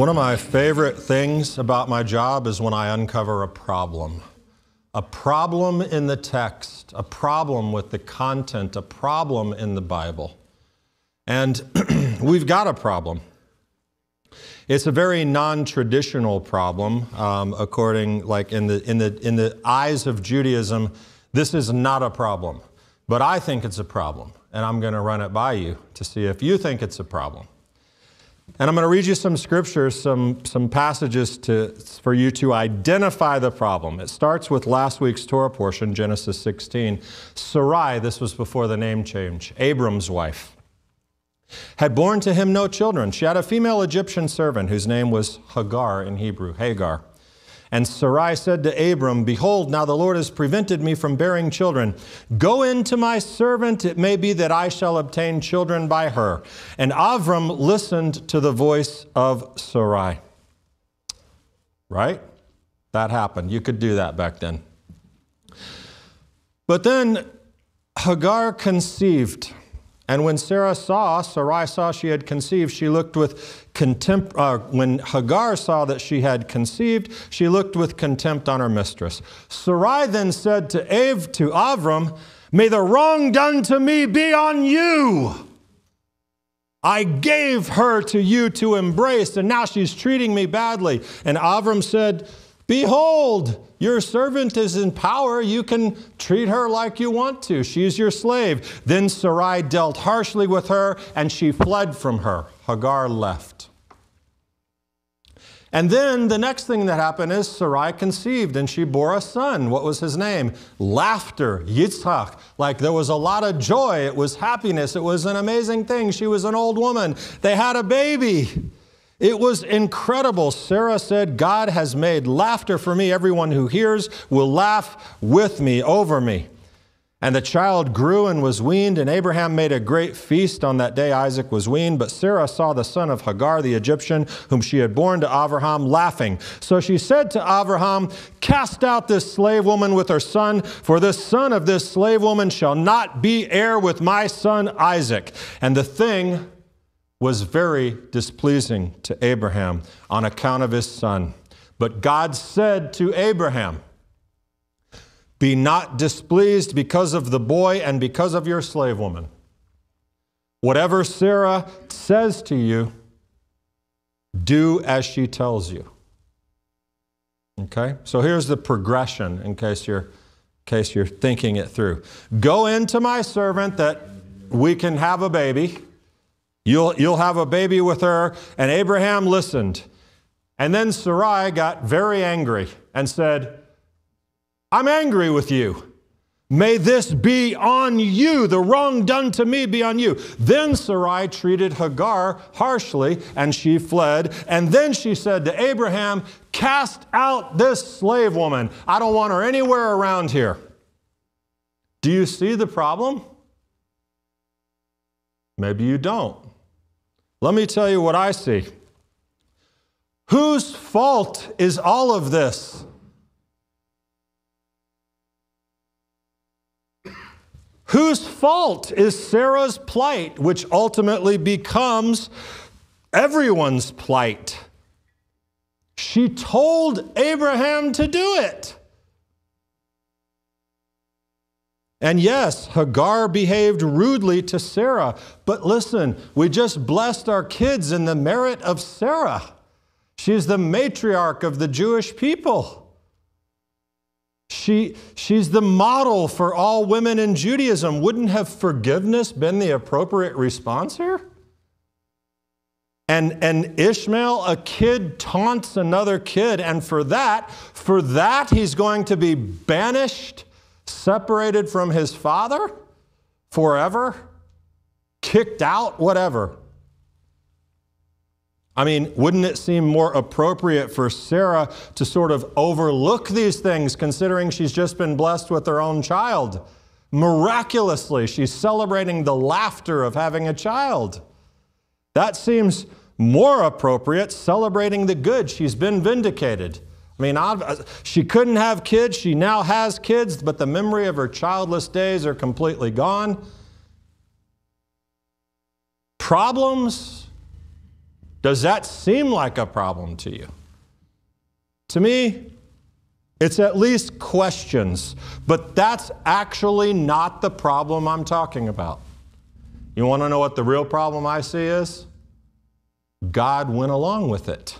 One of my favorite things about my job is when I uncover a problem. A problem in the text, a problem with the content, a problem in the Bible. And we've got a problem. It's a very non-traditional problem, um, according, like in the in the in the eyes of Judaism, this is not a problem. But I think it's a problem, and I'm going to run it by you to see if you think it's a problem. And I'm going to read you some scriptures, some, some passages to, for you to identify the problem. It starts with last week's Torah portion, Genesis 16. Sarai, this was before the name change, Abram's wife, had borne to him no children. She had a female Egyptian servant whose name was Hagar in Hebrew, Hagar. And Sarai said to Abram, Behold, now the Lord has prevented me from bearing children. Go in to my servant, it may be that I shall obtain children by her. And Avram listened to the voice of Sarai. Right? That happened. You could do that back then. But then Hagar conceived. And when Sarah saw, Sarai saw she had conceived, she looked with contempt. Uh, when Hagar saw that she had conceived, she looked with contempt on her mistress. Sarai then said to Av, to Avram, May the wrong done to me be on you. I gave her to you to embrace, and now she's treating me badly. And Avram said, Behold, your servant is in power. You can treat her like you want to. She's your slave. Then Sarai dealt harshly with her, and she fled from her. Hagar left. And then the next thing that happened is Sarai conceived and she bore a son. What was his name? Laughter, Yitzhak. Like there was a lot of joy. It was happiness. It was an amazing thing. She was an old woman. They had a baby. It was incredible. Sarah said, God has made laughter for me. Everyone who hears will laugh with me, over me. And the child grew and was weaned, and Abraham made a great feast on that day Isaac was weaned. But Sarah saw the son of Hagar the Egyptian, whom she had borne to Abraham, laughing. So she said to Abraham, Cast out this slave woman with her son, for the son of this slave woman shall not be heir with my son Isaac. And the thing was very displeasing to Abraham on account of his son. But God said to Abraham, Be not displeased because of the boy and because of your slave woman. Whatever Sarah says to you, do as she tells you. Okay? So here's the progression in case you're in case you're thinking it through. Go into my servant that we can have a baby. You'll, you'll have a baby with her. And Abraham listened. And then Sarai got very angry and said, I'm angry with you. May this be on you. The wrong done to me be on you. Then Sarai treated Hagar harshly, and she fled. And then she said to Abraham, Cast out this slave woman. I don't want her anywhere around here. Do you see the problem? Maybe you don't. Let me tell you what I see. Whose fault is all of this? Whose fault is Sarah's plight, which ultimately becomes everyone's plight? She told Abraham to do it. And yes, Hagar behaved rudely to Sarah. But listen, we just blessed our kids in the merit of Sarah. She's the matriarch of the Jewish people. She, she's the model for all women in Judaism. Wouldn't have forgiveness been the appropriate response here? And, and Ishmael, a kid taunts another kid, and for that, for that, he's going to be banished separated from his father forever, kicked out, whatever. I mean, wouldn't it seem more appropriate for Sarah to sort of overlook these things, considering she's just been blessed with her own child? Miraculously, she's celebrating the laughter of having a child. That seems more appropriate, celebrating the good. She's been vindicated. I mean, uh, she couldn't have kids. She now has kids, but the memory of her childless days are completely gone. Problems? Does that seem like a problem to you? To me, it's at least questions, but that's actually not the problem I'm talking about. You want to know what the real problem I see is? God went along with it.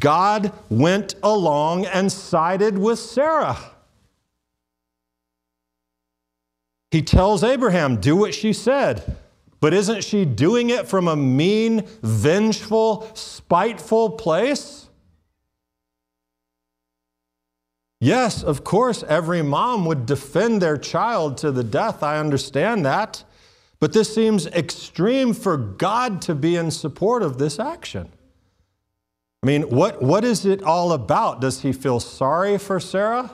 God went along and sided with Sarah. He tells Abraham, Do what she said. But isn't she doing it from a mean, vengeful, spiteful place? Yes, of course, every mom would defend their child to the death. I understand that. But this seems extreme for God to be in support of this action. I mean, what, what is it all about? Does he feel sorry for Sarah?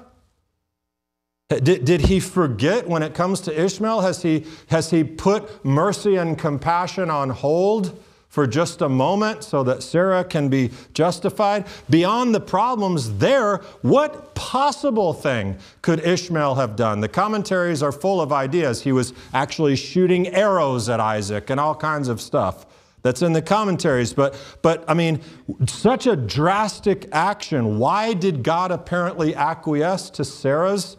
Did, did he forget when it comes to Ishmael? Has he, has he put mercy and compassion on hold for just a moment so that Sarah can be justified? Beyond the problems there, what possible thing could Ishmael have done? The commentaries are full of ideas. He was actually shooting arrows at Isaac and all kinds of stuff. That's in the commentaries. But, but I mean, such a drastic action. Why did God apparently acquiesce to Sarah's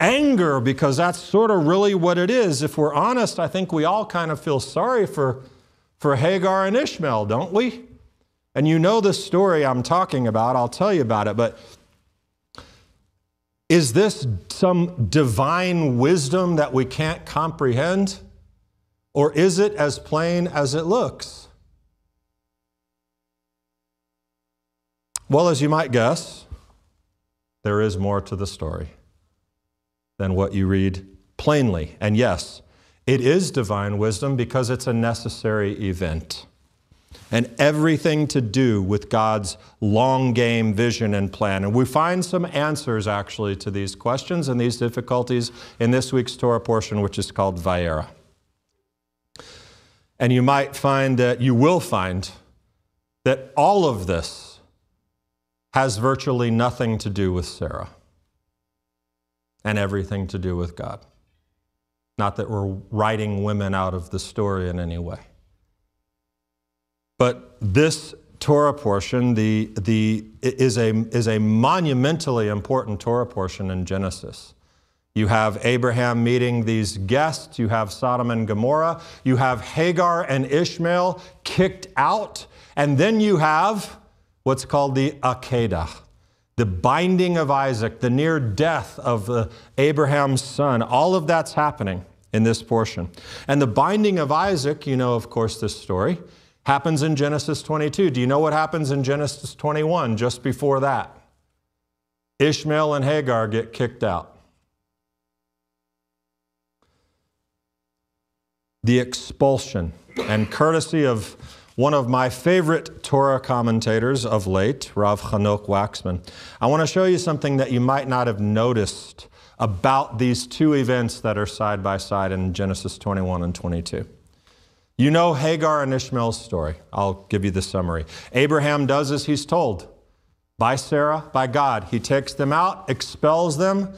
anger? Because that's sort of really what it is. If we're honest, I think we all kind of feel sorry for, for Hagar and Ishmael, don't we? And you know the story I'm talking about. I'll tell you about it. But is this some divine wisdom that we can't comprehend? Or is it as plain as it looks? Well, as you might guess, there is more to the story than what you read plainly. And yes, it is divine wisdom because it's a necessary event. And everything to do with God's long game vision and plan. And we find some answers actually to these questions and these difficulties in this week's Torah portion, which is called Vayera. And you might find that you will find that all of this has virtually nothing to do with Sarah and everything to do with God. Not that we're writing women out of the story in any way. But this Torah portion the, the, is, a, is a monumentally important Torah portion in Genesis. You have Abraham meeting these guests. You have Sodom and Gomorrah. You have Hagar and Ishmael kicked out. And then you have what's called the Akedah, the binding of Isaac, the near death of uh, Abraham's son. All of that's happening in this portion. And the binding of Isaac, you know, of course, this story, happens in Genesis 22. Do you know what happens in Genesis 21 just before that? Ishmael and Hagar get kicked out. The expulsion. And courtesy of one of my favorite Torah commentators of late, Rav Chanoch Waxman, I want to show you something that you might not have noticed about these two events that are side by side in Genesis 21 and 22. You know Hagar and Ishmael's story. I'll give you the summary. Abraham does as he's told by Sarah, by God. He takes them out, expels them,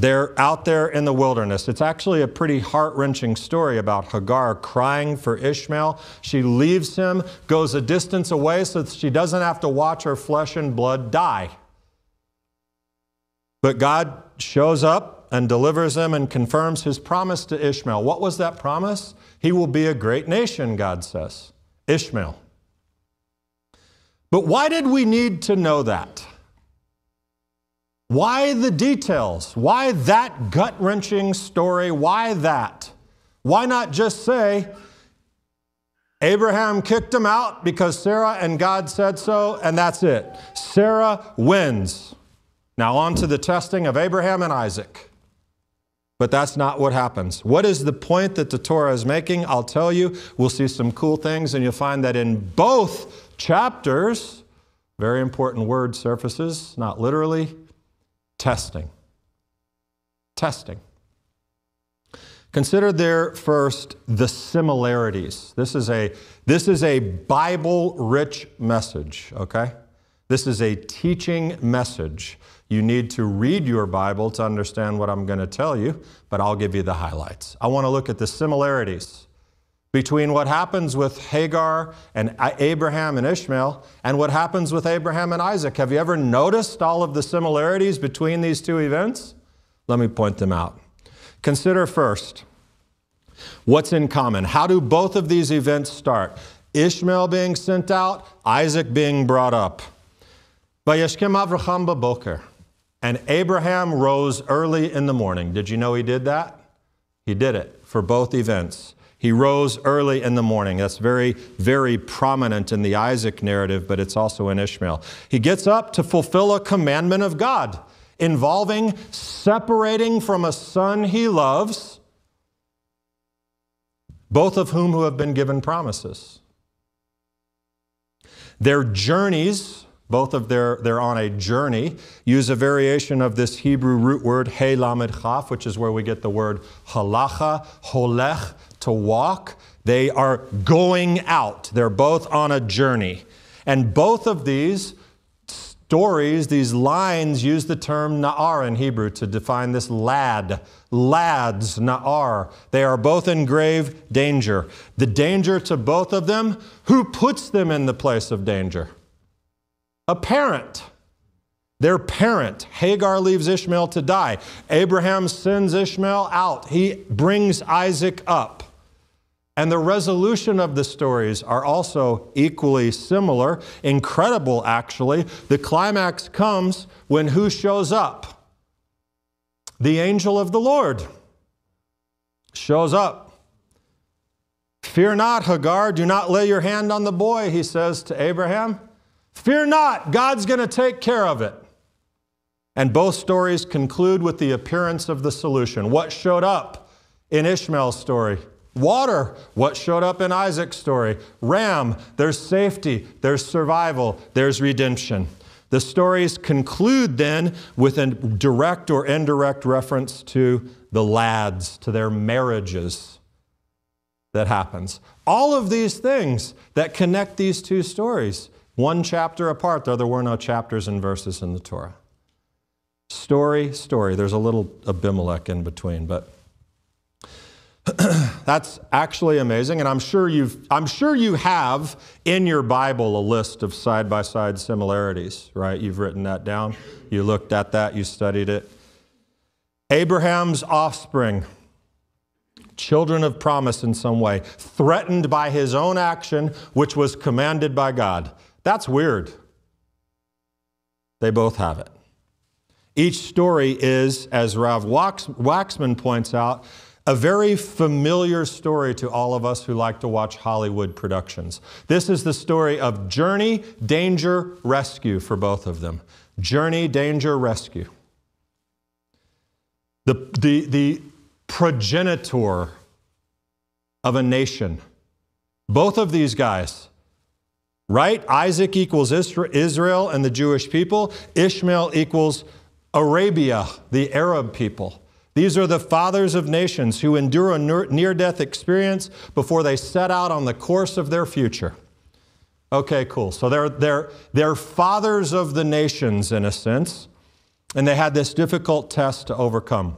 they're out there in the wilderness. It's actually a pretty heart wrenching story about Hagar crying for Ishmael. She leaves him, goes a distance away so that she doesn't have to watch her flesh and blood die. But God shows up and delivers them and confirms his promise to Ishmael. What was that promise? He will be a great nation, God says. Ishmael. But why did we need to know that? Why the details? Why that gut wrenching story? Why that? Why not just say, Abraham kicked him out because Sarah and God said so, and that's it? Sarah wins. Now, on to the testing of Abraham and Isaac. But that's not what happens. What is the point that the Torah is making? I'll tell you. We'll see some cool things, and you'll find that in both chapters, very important word surfaces, not literally, testing. Testing. Consider there first the similarities. This is a, this is a Bible rich message, okay? This is a teaching message. You need to read your Bible to understand what I'm going to tell you, but I'll give you the highlights. I want to look at the similarities between what happens with Hagar and Abraham and Ishmael and what happens with Abraham and Isaac. Have you ever noticed all of the similarities between these two events? Let me point them out. Consider first what's in common. How do both of these events start? Ishmael being sent out, Isaac being brought up. Vayeshkem Avraham baboker. And Abraham rose early in the morning. Did you know he did that? He did it for both events. He rose early in the morning. That's very, very prominent in the Isaac narrative, but it's also in Ishmael. He gets up to fulfill a commandment of God involving separating from a son he loves, both of whom who have been given promises. Their journeys, both of their, they're on a journey, use a variation of this Hebrew root word, he lamed chaf, which is where we get the word halacha, holech, to walk. They are going out. They're both on a journey. And both of these stories, these lines use the term na'ar in Hebrew to define this lad. Lads, na'ar. They are both in grave danger. The danger to both of them, who puts them in the place of danger? A parent. Their parent, Hagar leaves Ishmael to die. Abraham sends Ishmael out. He brings Isaac up. And the resolution of the stories are also equally similar, incredible actually. The climax comes when who shows up? The angel of the Lord shows up. Fear not, Hagar, do not lay your hand on the boy, he says to Abraham. Fear not, God's going to take care of it. And both stories conclude with the appearance of the solution. What showed up in Ishmael's story? Water, what showed up in Isaac's story? Ram, there's safety, there's survival, there's redemption. The stories conclude then with a direct or indirect reference to the lads, to their marriages that happens. All of these things that connect these two stories, one chapter apart, though there were no chapters and verses in the Torah. Story, story. There's a little Abimelech in between, but That's actually amazing, and I'm sure, you've, I'm sure you have in your Bible a list of side by side similarities, right? You've written that down. You looked at that, you studied it. Abraham's offspring, children of promise in some way, threatened by his own action, which was commanded by God. That's weird. They both have it. Each story is, as Rav Waxman points out, a very familiar story to all of us who like to watch Hollywood productions. This is the story of journey, danger, rescue for both of them. Journey, danger, rescue. The, the, the progenitor of a nation. Both of these guys, right? Isaac equals Israel and the Jewish people, Ishmael equals Arabia, the Arab people. These are the fathers of nations who endure a near death experience before they set out on the course of their future. Okay, cool. So they're, they're, they're fathers of the nations in a sense, and they had this difficult test to overcome.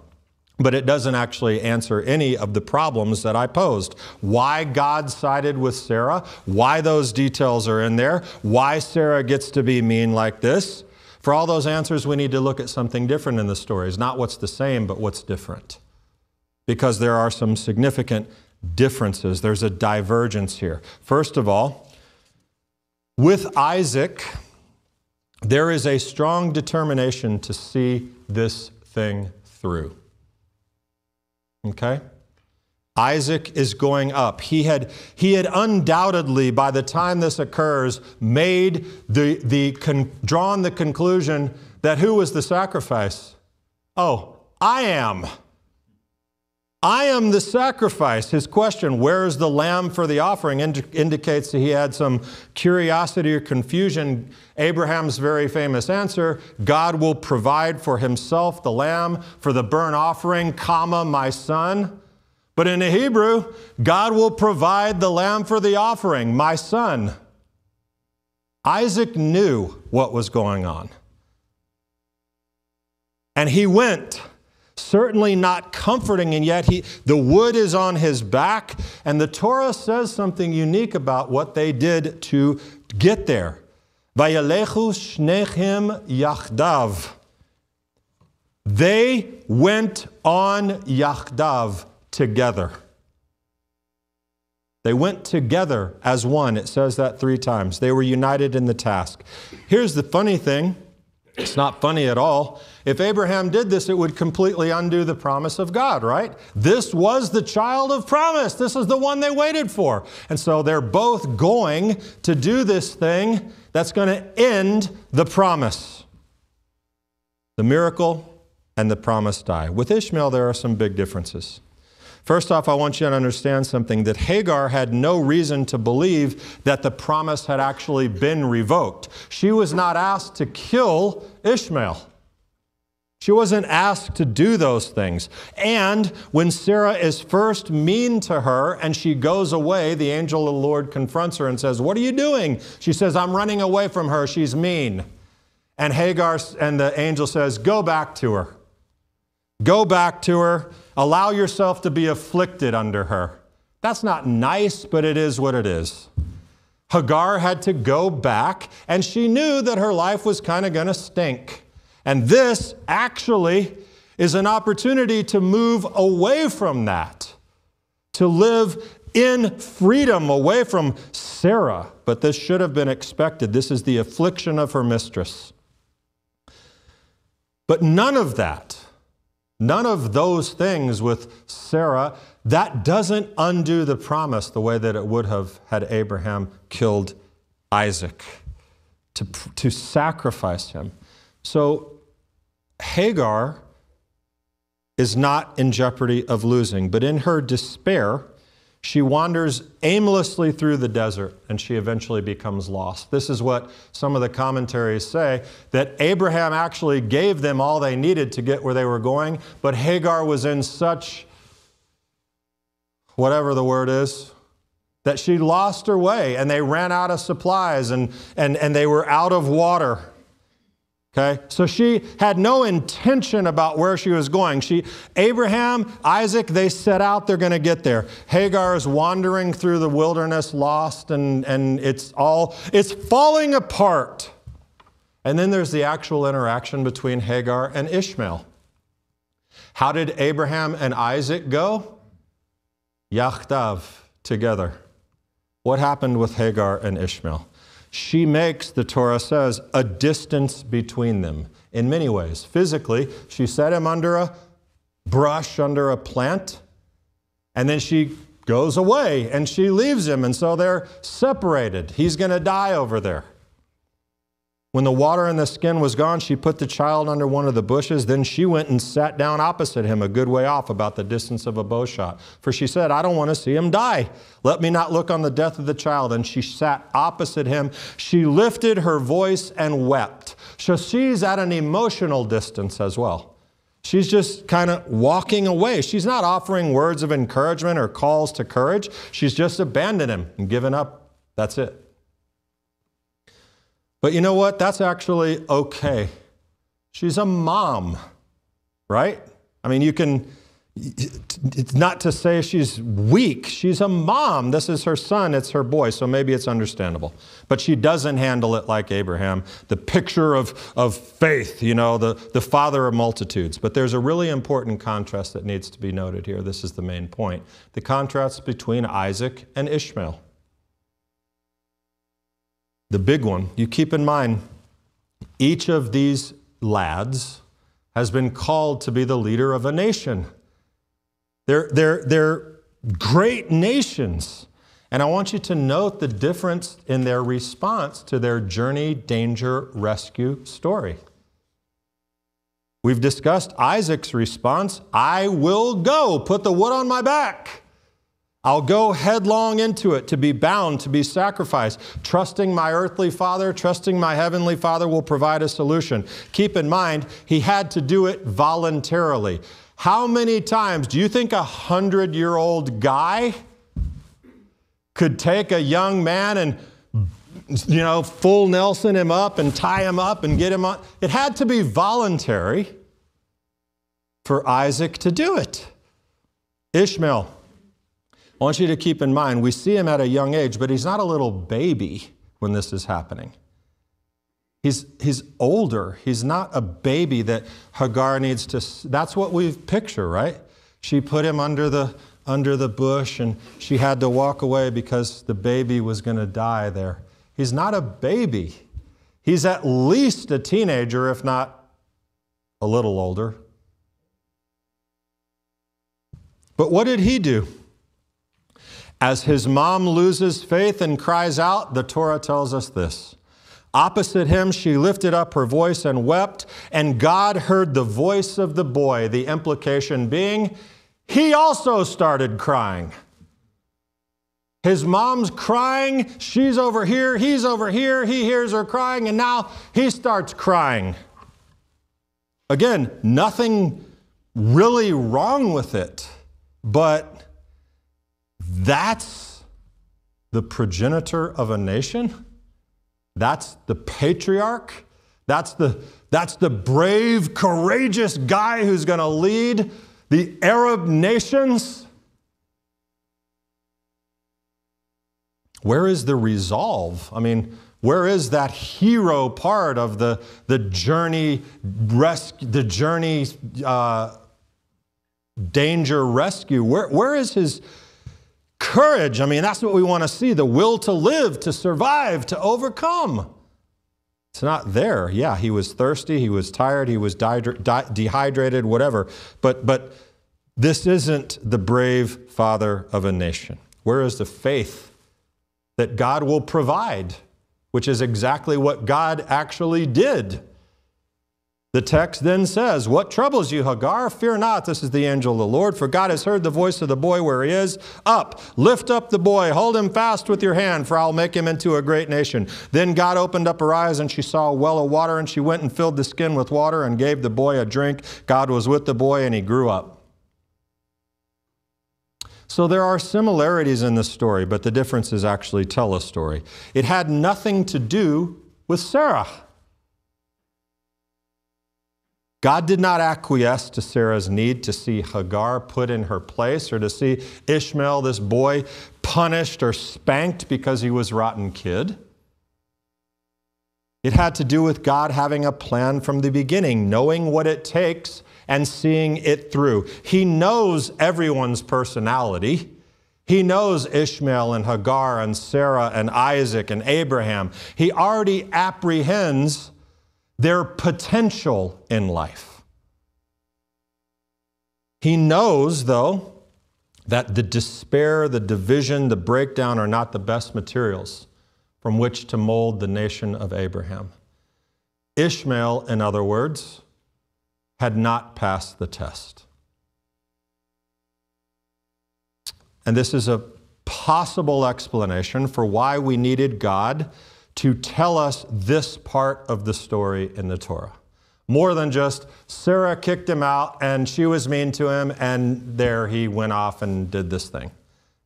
But it doesn't actually answer any of the problems that I posed. Why God sided with Sarah, why those details are in there, why Sarah gets to be mean like this. For all those answers, we need to look at something different in the stories, not what's the same, but what's different. Because there are some significant differences. There's a divergence here. First of all, with Isaac, there is a strong determination to see this thing through. Okay? Isaac is going up. He had, he had undoubtedly, by the time this occurs, made the, the con, drawn the conclusion that who was the sacrifice? Oh, I am. I am the sacrifice. His question, where is the lamb for the offering, ind- indicates that he had some curiosity or confusion. Abraham's very famous answer God will provide for himself the lamb for the burnt offering, comma, my son. But in the Hebrew, God will provide the lamb for the offering, my son. Isaac knew what was going on. And he went certainly not comforting, and yet he, the wood is on his back. And the Torah says something unique about what they did to get there. Vayalechu shnechem yachdav. They went on yachdav together. They went together as one. It says that three times. They were united in the task. Here's the funny thing it's not funny at all. If Abraham did this, it would completely undo the promise of God, right? This was the child of promise. This is the one they waited for. And so they're both going to do this thing that's going to end the promise. The miracle and the promise die. With Ishmael, there are some big differences. First off, I want you to understand something that Hagar had no reason to believe that the promise had actually been revoked. She was not asked to kill Ishmael. She wasn't asked to do those things. And when Sarah is first mean to her and she goes away, the angel of the Lord confronts her and says, What are you doing? She says, I'm running away from her. She's mean. And Hagar and the angel says, Go back to her. Go back to her. Allow yourself to be afflicted under her. That's not nice, but it is what it is. Hagar had to go back, and she knew that her life was kind of going to stink. And this actually is an opportunity to move away from that, to live in freedom away from Sarah. But this should have been expected. This is the affliction of her mistress. But none of that None of those things with Sarah, that doesn't undo the promise the way that it would have had Abraham killed Isaac to, to sacrifice him. So Hagar is not in jeopardy of losing, but in her despair, she wanders aimlessly through the desert and she eventually becomes lost. This is what some of the commentaries say that Abraham actually gave them all they needed to get where they were going, but Hagar was in such, whatever the word is, that she lost her way and they ran out of supplies and, and, and they were out of water. Okay? So she had no intention about where she was going. She Abraham, Isaac, they set out, they're going to get there. Hagar is wandering through the wilderness lost and and it's all it's falling apart. And then there's the actual interaction between Hagar and Ishmael. How did Abraham and Isaac go? Yachdav, together. What happened with Hagar and Ishmael? She makes, the Torah says, a distance between them in many ways. Physically, she set him under a brush, under a plant, and then she goes away and she leaves him, and so they're separated. He's going to die over there. When the water in the skin was gone, she put the child under one of the bushes. Then she went and sat down opposite him, a good way off, about the distance of a bow shot. For she said, I don't want to see him die. Let me not look on the death of the child. And she sat opposite him. She lifted her voice and wept. So she's at an emotional distance as well. She's just kind of walking away. She's not offering words of encouragement or calls to courage. She's just abandoned him and given up. That's it. But you know what? That's actually okay. She's a mom, right? I mean, you can, it's not to say she's weak. She's a mom. This is her son, it's her boy, so maybe it's understandable. But she doesn't handle it like Abraham, the picture of, of faith, you know, the, the father of multitudes. But there's a really important contrast that needs to be noted here. This is the main point the contrast between Isaac and Ishmael the big one, you keep in mind, each of these lads has been called to be the leader of a nation. They're, they're, they're great nations. And I want you to note the difference in their response to their journey, danger, rescue story. We've discussed Isaac's response I will go, put the wood on my back. I'll go headlong into it to be bound, to be sacrificed, trusting my earthly father, trusting my heavenly father will provide a solution. Keep in mind, he had to do it voluntarily. How many times do you think a hundred year old guy could take a young man and you know, full Nelson him up and tie him up and get him on? It had to be voluntary for Isaac to do it. Ishmael, I want you to keep in mind, we see him at a young age, but he's not a little baby when this is happening. He's, he's older. He's not a baby that Hagar needs to. That's what we picture, right? She put him under the, under the bush and she had to walk away because the baby was going to die there. He's not a baby. He's at least a teenager, if not a little older. But what did he do? As his mom loses faith and cries out, the Torah tells us this. Opposite him, she lifted up her voice and wept, and God heard the voice of the boy. The implication being, he also started crying. His mom's crying, she's over here, he's over here, he hears her crying, and now he starts crying. Again, nothing really wrong with it, but that's the progenitor of a nation? That's the patriarch? That's the, that's the brave, courageous guy who's going to lead the Arab nations? Where is the resolve? I mean, where is that hero part of the, the journey, rescue, the journey uh, danger rescue? Where, where is his courage? I mean, that's what we want to see the will to live, to survive, to overcome. It's not there. Yeah, he was thirsty, he was tired, he was dehydrated, whatever. But, but this isn't the brave father of a nation. Where is the faith that God will provide, which is exactly what God actually did? The text then says, What troubles you, Hagar? Fear not, this is the angel of the Lord, for God has heard the voice of the boy where he is. Up, lift up the boy, hold him fast with your hand, for I'll make him into a great nation. Then God opened up her eyes, and she saw a well of water, and she went and filled the skin with water and gave the boy a drink. God was with the boy, and he grew up. So there are similarities in the story, but the differences actually tell a story. It had nothing to do with Sarah. God did not acquiesce to Sarah's need to see Hagar put in her place or to see Ishmael, this boy, punished or spanked because he was rotten kid. It had to do with God having a plan from the beginning, knowing what it takes and seeing it through. He knows everyone's personality. He knows Ishmael and Hagar and Sarah and Isaac and Abraham. He already apprehends their potential in life. He knows, though, that the despair, the division, the breakdown are not the best materials from which to mold the nation of Abraham. Ishmael, in other words, had not passed the test. And this is a possible explanation for why we needed God to tell us this part of the story in the Torah. More than just Sarah kicked him out and she was mean to him and there he went off and did this thing.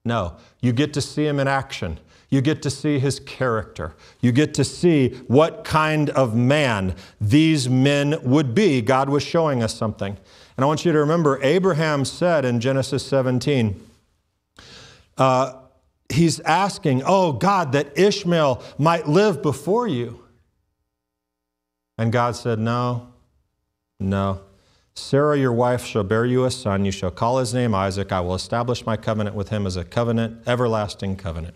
No, you get to see him in action. You get to see his character. You get to see what kind of man these men would be. God was showing us something. And I want you to remember, Abraham said in Genesis 17, uh, he's asking, Oh God, that Ishmael might live before you. And God said, No, no. Sarah, your wife, shall bear you a son. You shall call his name Isaac. I will establish my covenant with him as a covenant, everlasting covenant.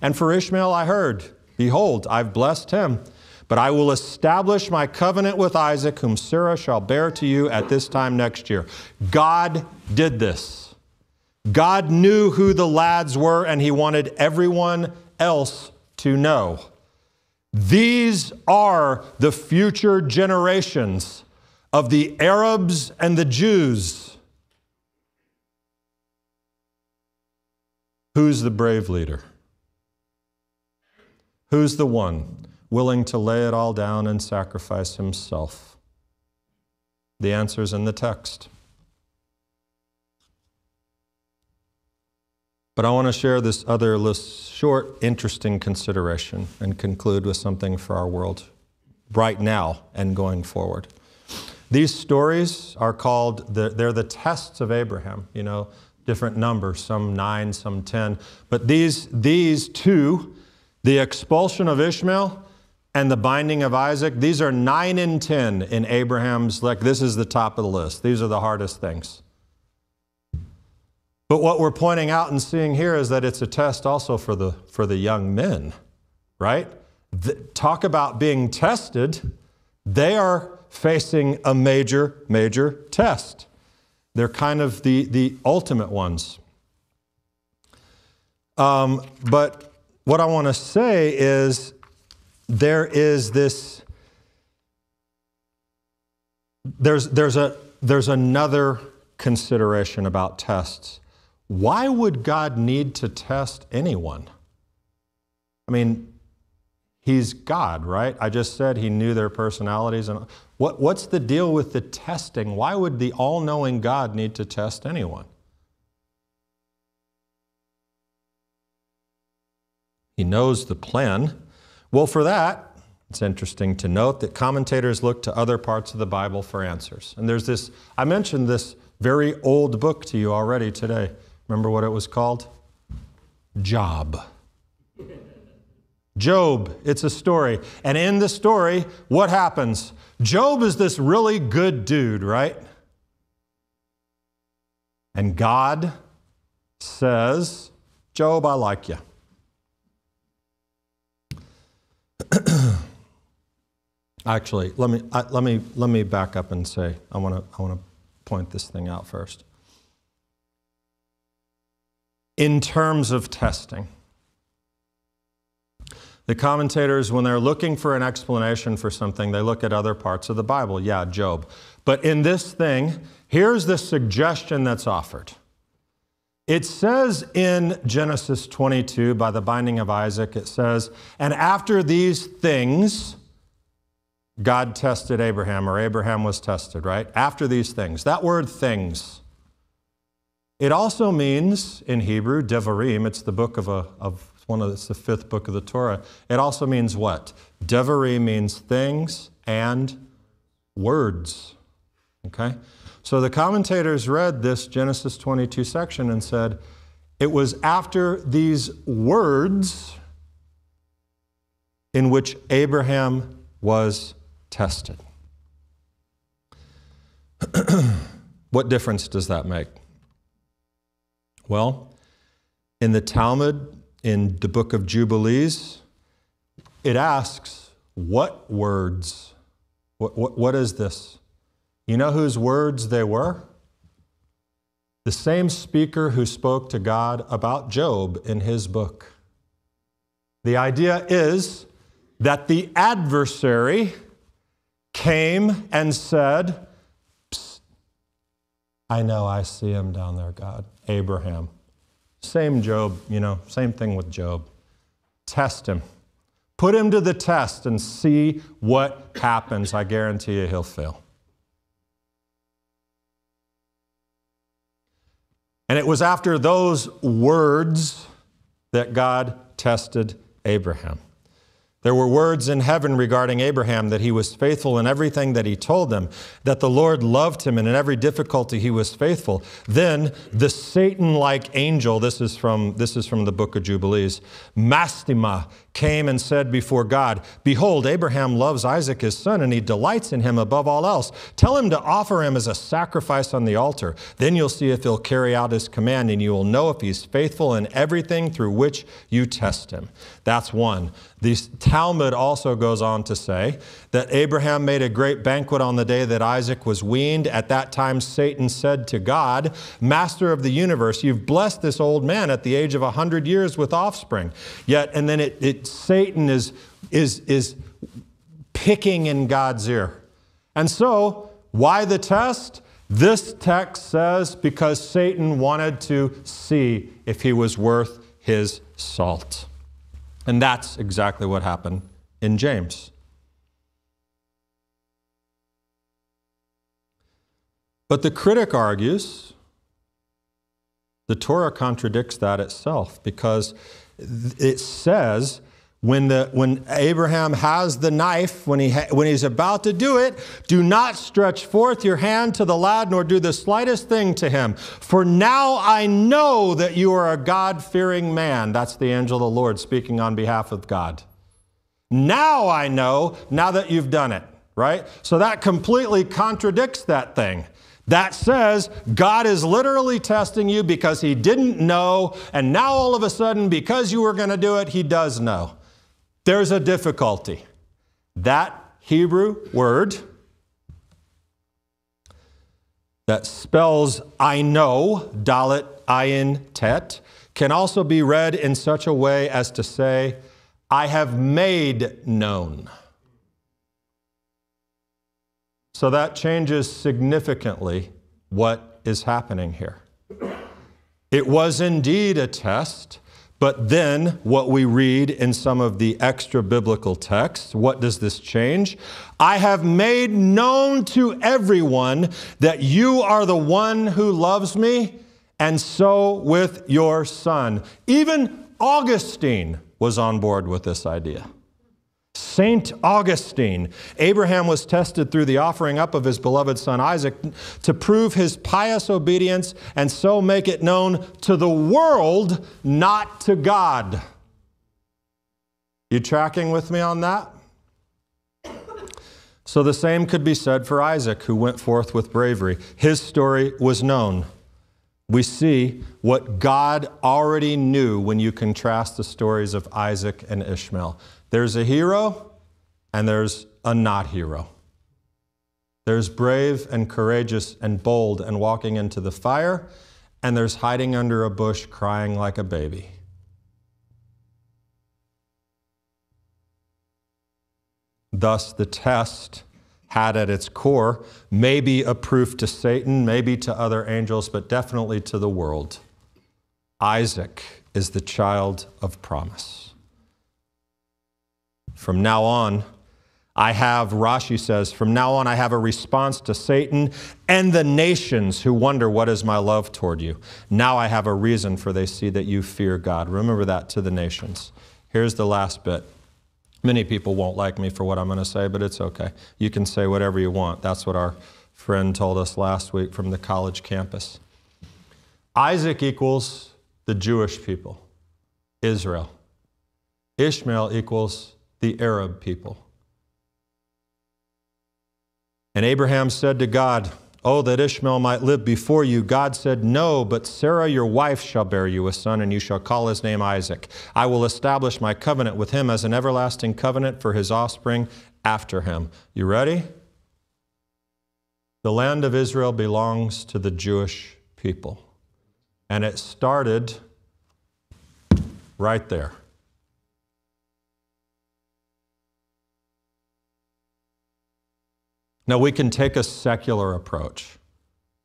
And for Ishmael, I heard, Behold, I've blessed him. But I will establish my covenant with Isaac, whom Sarah shall bear to you at this time next year. God did this. God knew who the lads were, and he wanted everyone else to know. These are the future generations of the Arabs and the Jews. Who's the brave leader? Who's the one willing to lay it all down and sacrifice himself? The answer is in the text. But I want to share this other short, interesting consideration and conclude with something for our world right now and going forward. These stories are called, the, they're the tests of Abraham, you know, different numbers, some nine, some 10. But these, these two, the expulsion of Ishmael and the binding of Isaac, these are nine and 10 in Abraham's, like this is the top of the list. These are the hardest things. But what we're pointing out and seeing here is that it's a test also for the, for the young men, right? The, talk about being tested. They are facing a major, major test. They're kind of the, the ultimate ones. Um, but what I want to say is there is this, there's, there's, a, there's another consideration about tests. Why would God need to test anyone? I mean, He's God, right? I just said He knew their personalities. And what, what's the deal with the testing? Why would the all knowing God need to test anyone? He knows the plan. Well, for that, it's interesting to note that commentators look to other parts of the Bible for answers. And there's this, I mentioned this very old book to you already today. Remember what it was called? Job. Job, it's a story. And in the story, what happens? Job is this really good dude, right? And God says, Job, I like you. Actually, let me, I, let, me, let me back up and say, I want to I wanna point this thing out first. In terms of testing, the commentators, when they're looking for an explanation for something, they look at other parts of the Bible. Yeah, Job. But in this thing, here's the suggestion that's offered. It says in Genesis 22, by the binding of Isaac, it says, And after these things, God tested Abraham, or Abraham was tested, right? After these things. That word things. It also means in Hebrew, Devarim, it's the book of, a, of one of it's the fifth book of the Torah. It also means what? Devarim means things and words. Okay? So the commentators read this Genesis 22 section and said, it was after these words in which Abraham was tested. what difference does that make? Well, in the Talmud, in the book of Jubilees, it asks, What words? What, what, what is this? You know whose words they were? The same speaker who spoke to God about Job in his book. The idea is that the adversary came and said, I know I see him down there, God, Abraham. Same Job, you know, same thing with Job. Test him. Put him to the test and see what happens. I guarantee you he'll fail. And it was after those words that God tested Abraham. There were words in heaven regarding Abraham that he was faithful in everything that he told them, that the Lord loved him, and in every difficulty he was faithful. Then the Satan like angel, this is, from, this is from the book of Jubilees, Mastema, came and said before God, Behold, Abraham loves Isaac his son, and he delights in him above all else. Tell him to offer him as a sacrifice on the altar. Then you'll see if he'll carry out his command, and you will know if he's faithful in everything through which you test him. That's one. The Talmud also goes on to say that Abraham made a great banquet on the day that Isaac was weaned. At that time, Satan said to God, Master of the universe, you've blessed this old man at the age of a hundred years with offspring. Yet, and then it, it Satan is, is, is picking in God's ear. And so, why the test? This text says because Satan wanted to see if he was worth his salt. And that's exactly what happened in James. But the critic argues the Torah contradicts that itself because it says when, the, when Abraham has the knife, when, he ha, when he's about to do it, do not stretch forth your hand to the lad, nor do the slightest thing to him. For now I know that you are a God fearing man. That's the angel of the Lord speaking on behalf of God. Now I know, now that you've done it, right? So that completely contradicts that thing. That says God is literally testing you because he didn't know, and now all of a sudden, because you were going to do it, he does know. There's a difficulty. That Hebrew word that spells I know, dalet ayin tet, can also be read in such a way as to say, I have made known. So that changes significantly what is happening here. It was indeed a test, but then what we read in some of the extra biblical texts, what does this change? I have made known to everyone that you are the one who loves me, and so with your son. Even Augustine was on board with this idea. Saint Augustine. Abraham was tested through the offering up of his beloved son Isaac to prove his pious obedience and so make it known to the world, not to God. You tracking with me on that? So the same could be said for Isaac, who went forth with bravery. His story was known. We see what God already knew when you contrast the stories of Isaac and Ishmael. There's a hero and there's a not hero. There's brave and courageous and bold and walking into the fire, and there's hiding under a bush crying like a baby. Thus, the test had at its core maybe a proof to Satan, maybe to other angels, but definitely to the world. Isaac is the child of promise. From now on, I have, Rashi says, from now on I have a response to Satan and the nations who wonder what is my love toward you. Now I have a reason for they see that you fear God. Remember that to the nations. Here's the last bit. Many people won't like me for what I'm going to say, but it's okay. You can say whatever you want. That's what our friend told us last week from the college campus. Isaac equals the Jewish people, Israel. Ishmael equals the Arab people. And Abraham said to God, Oh, that Ishmael might live before you. God said, No, but Sarah your wife shall bear you a son, and you shall call his name Isaac. I will establish my covenant with him as an everlasting covenant for his offspring after him. You ready? The land of Israel belongs to the Jewish people. And it started right there. Now, we can take a secular approach.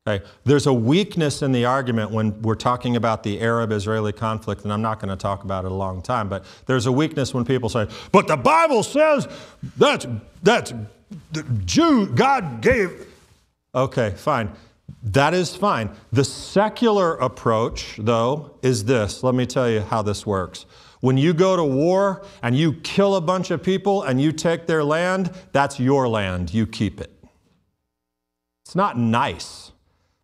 Okay? There's a weakness in the argument when we're talking about the Arab Israeli conflict, and I'm not going to talk about it a long time, but there's a weakness when people say, but the Bible says that's, that's the Jew, God gave. Okay, fine. That is fine. The secular approach, though, is this. Let me tell you how this works. When you go to war and you kill a bunch of people and you take their land, that's your land. You keep it. It's not nice,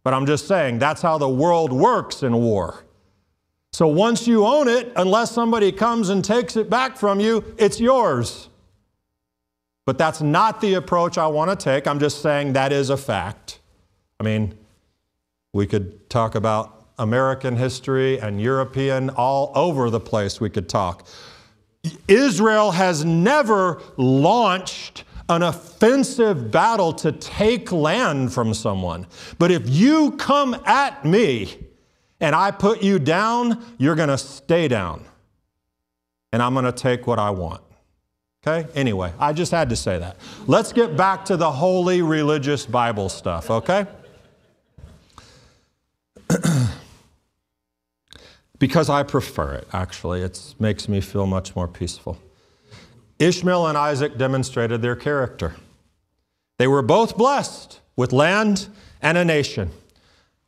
but I'm just saying that's how the world works in war. So once you own it, unless somebody comes and takes it back from you, it's yours. But that's not the approach I want to take. I'm just saying that is a fact. I mean, we could talk about American history and European, all over the place we could talk. Israel has never launched an offensive battle to take land from someone. But if you come at me and I put you down, you're going to stay down. And I'm going to take what I want. Okay? Anyway, I just had to say that. Let's get back to the holy religious Bible stuff, okay? because I prefer it, actually. It makes me feel much more peaceful. Ishmael and Isaac demonstrated their character. They were both blessed with land and a nation.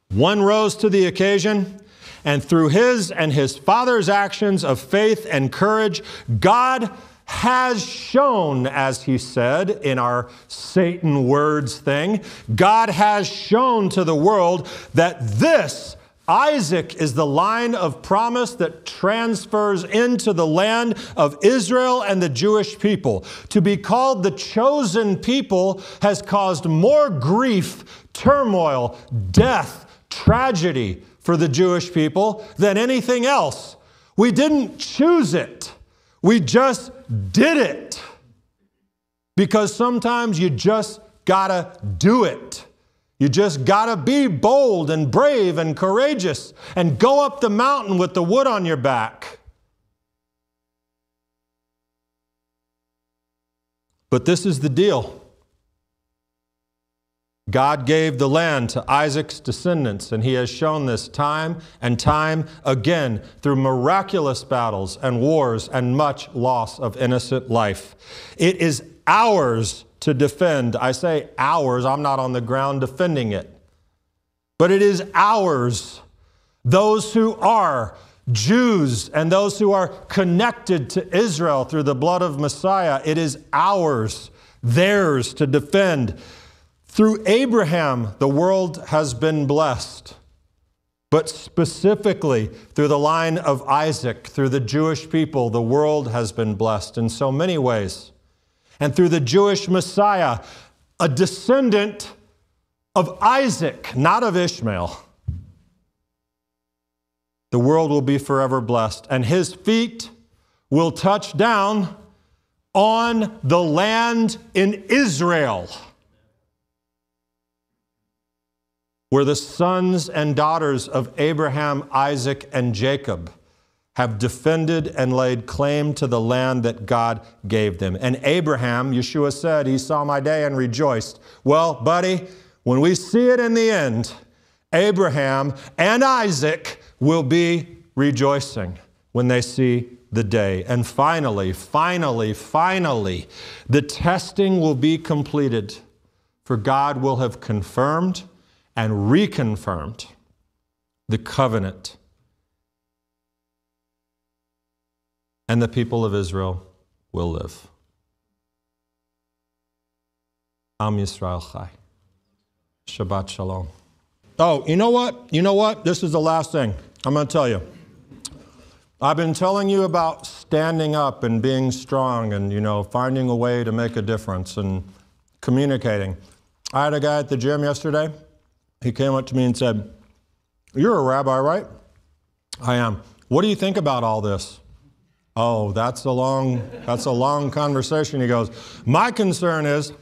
One rose to the occasion, And through his and his father's actions of faith and courage, God has shown, as he said in our Satan words thing, God has shown to the world that this Isaac is the line of promise that transfers into the land of Israel and the Jewish people. To be called the chosen people has caused more grief, turmoil, death, tragedy for the Jewish people than anything else. We didn't choose it, we just did it. Because sometimes you just gotta do it. You just got to be bold and brave and courageous and go up the mountain with the wood on your back. But this is the deal God gave the land to Isaac's descendants, and he has shown this time and time again through miraculous battles and wars and much loss of innocent life. It is ours to defend. I say ours, I'm not on the ground defending it. But it is ours, those who are Jews and those who are connected to Israel through the blood of Messiah. It is ours, theirs to defend. Through Abraham, the world has been blessed. But specifically, through the line of Isaac, through the Jewish people, the world has been blessed in so many ways and through the Jewish Messiah, a descendant of Isaac, not of Ishmael. The world will be forever blessed, and his feet will touch down on the land in Israel, where the sons and daughters of Abraham, Isaac, and Jacob have defended and laid claim to the land that God gave them. And Abraham, Yeshua said, he saw my day and rejoiced. Well, buddy, when we see it in the end, Abraham and Isaac will be rejoicing when they see the day. And finally, finally, finally, the testing will be completed, for God will have confirmed and reconfirmed the covenant and the people of Israel will live. Am Yisrael Chai. Shabbat Shalom. Oh, you know what? You know what? This is the last thing I'm going to tell you. I've been telling you about standing up and being strong and, you know, finding a way to make a difference and communicating. I had a guy at the gym yesterday. He came up to me and said, You're a rabbi, right? I am. What do you think about all this? Oh, that's a long, that's a long conversation. He goes, My concern is,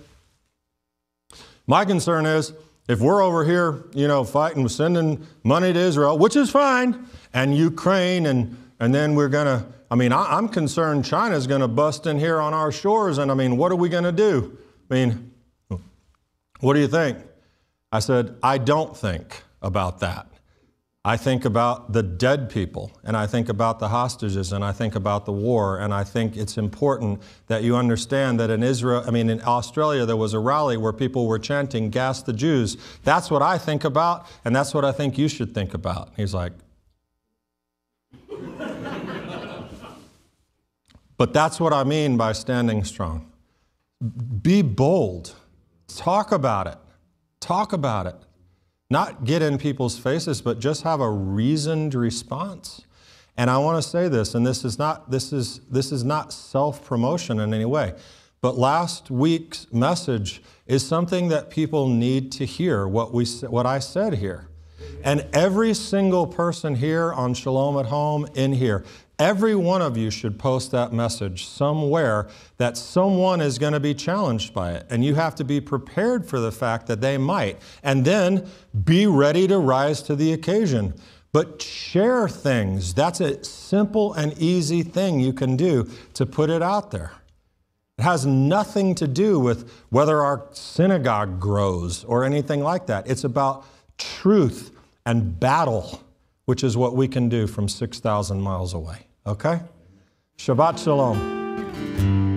my concern is, if we're over here, you know, fighting, sending money to Israel, which is fine, and Ukraine, and, and then we're going to, I mean, I, am concerned China's going to bust in here on our shores, and I mean, what are we going to do? I mean, what do you think? I said, I don't think about that. I think about the dead people, and I think about the hostages, and I think about the war, and I think it's important that you understand that in Israel, I mean, in Australia, there was a rally where people were chanting, Gas the Jews. That's what I think about, and that's what I think you should think about. He's like, But that's what I mean by standing strong. Be bold. Talk about it. Talk about it not get in people's faces, but just have a reasoned response. And I want to say this, and this is not, this is, this is not self-promotion in any way, but last week's message is something that people need to hear, what, we, what I said here. And every single person here on Shalom at Home in here, Every one of you should post that message somewhere that someone is going to be challenged by it. And you have to be prepared for the fact that they might. And then be ready to rise to the occasion. But share things. That's a simple and easy thing you can do to put it out there. It has nothing to do with whether our synagogue grows or anything like that. It's about truth and battle which is what we can do from 6,000 miles away. Okay? Shabbat Shalom.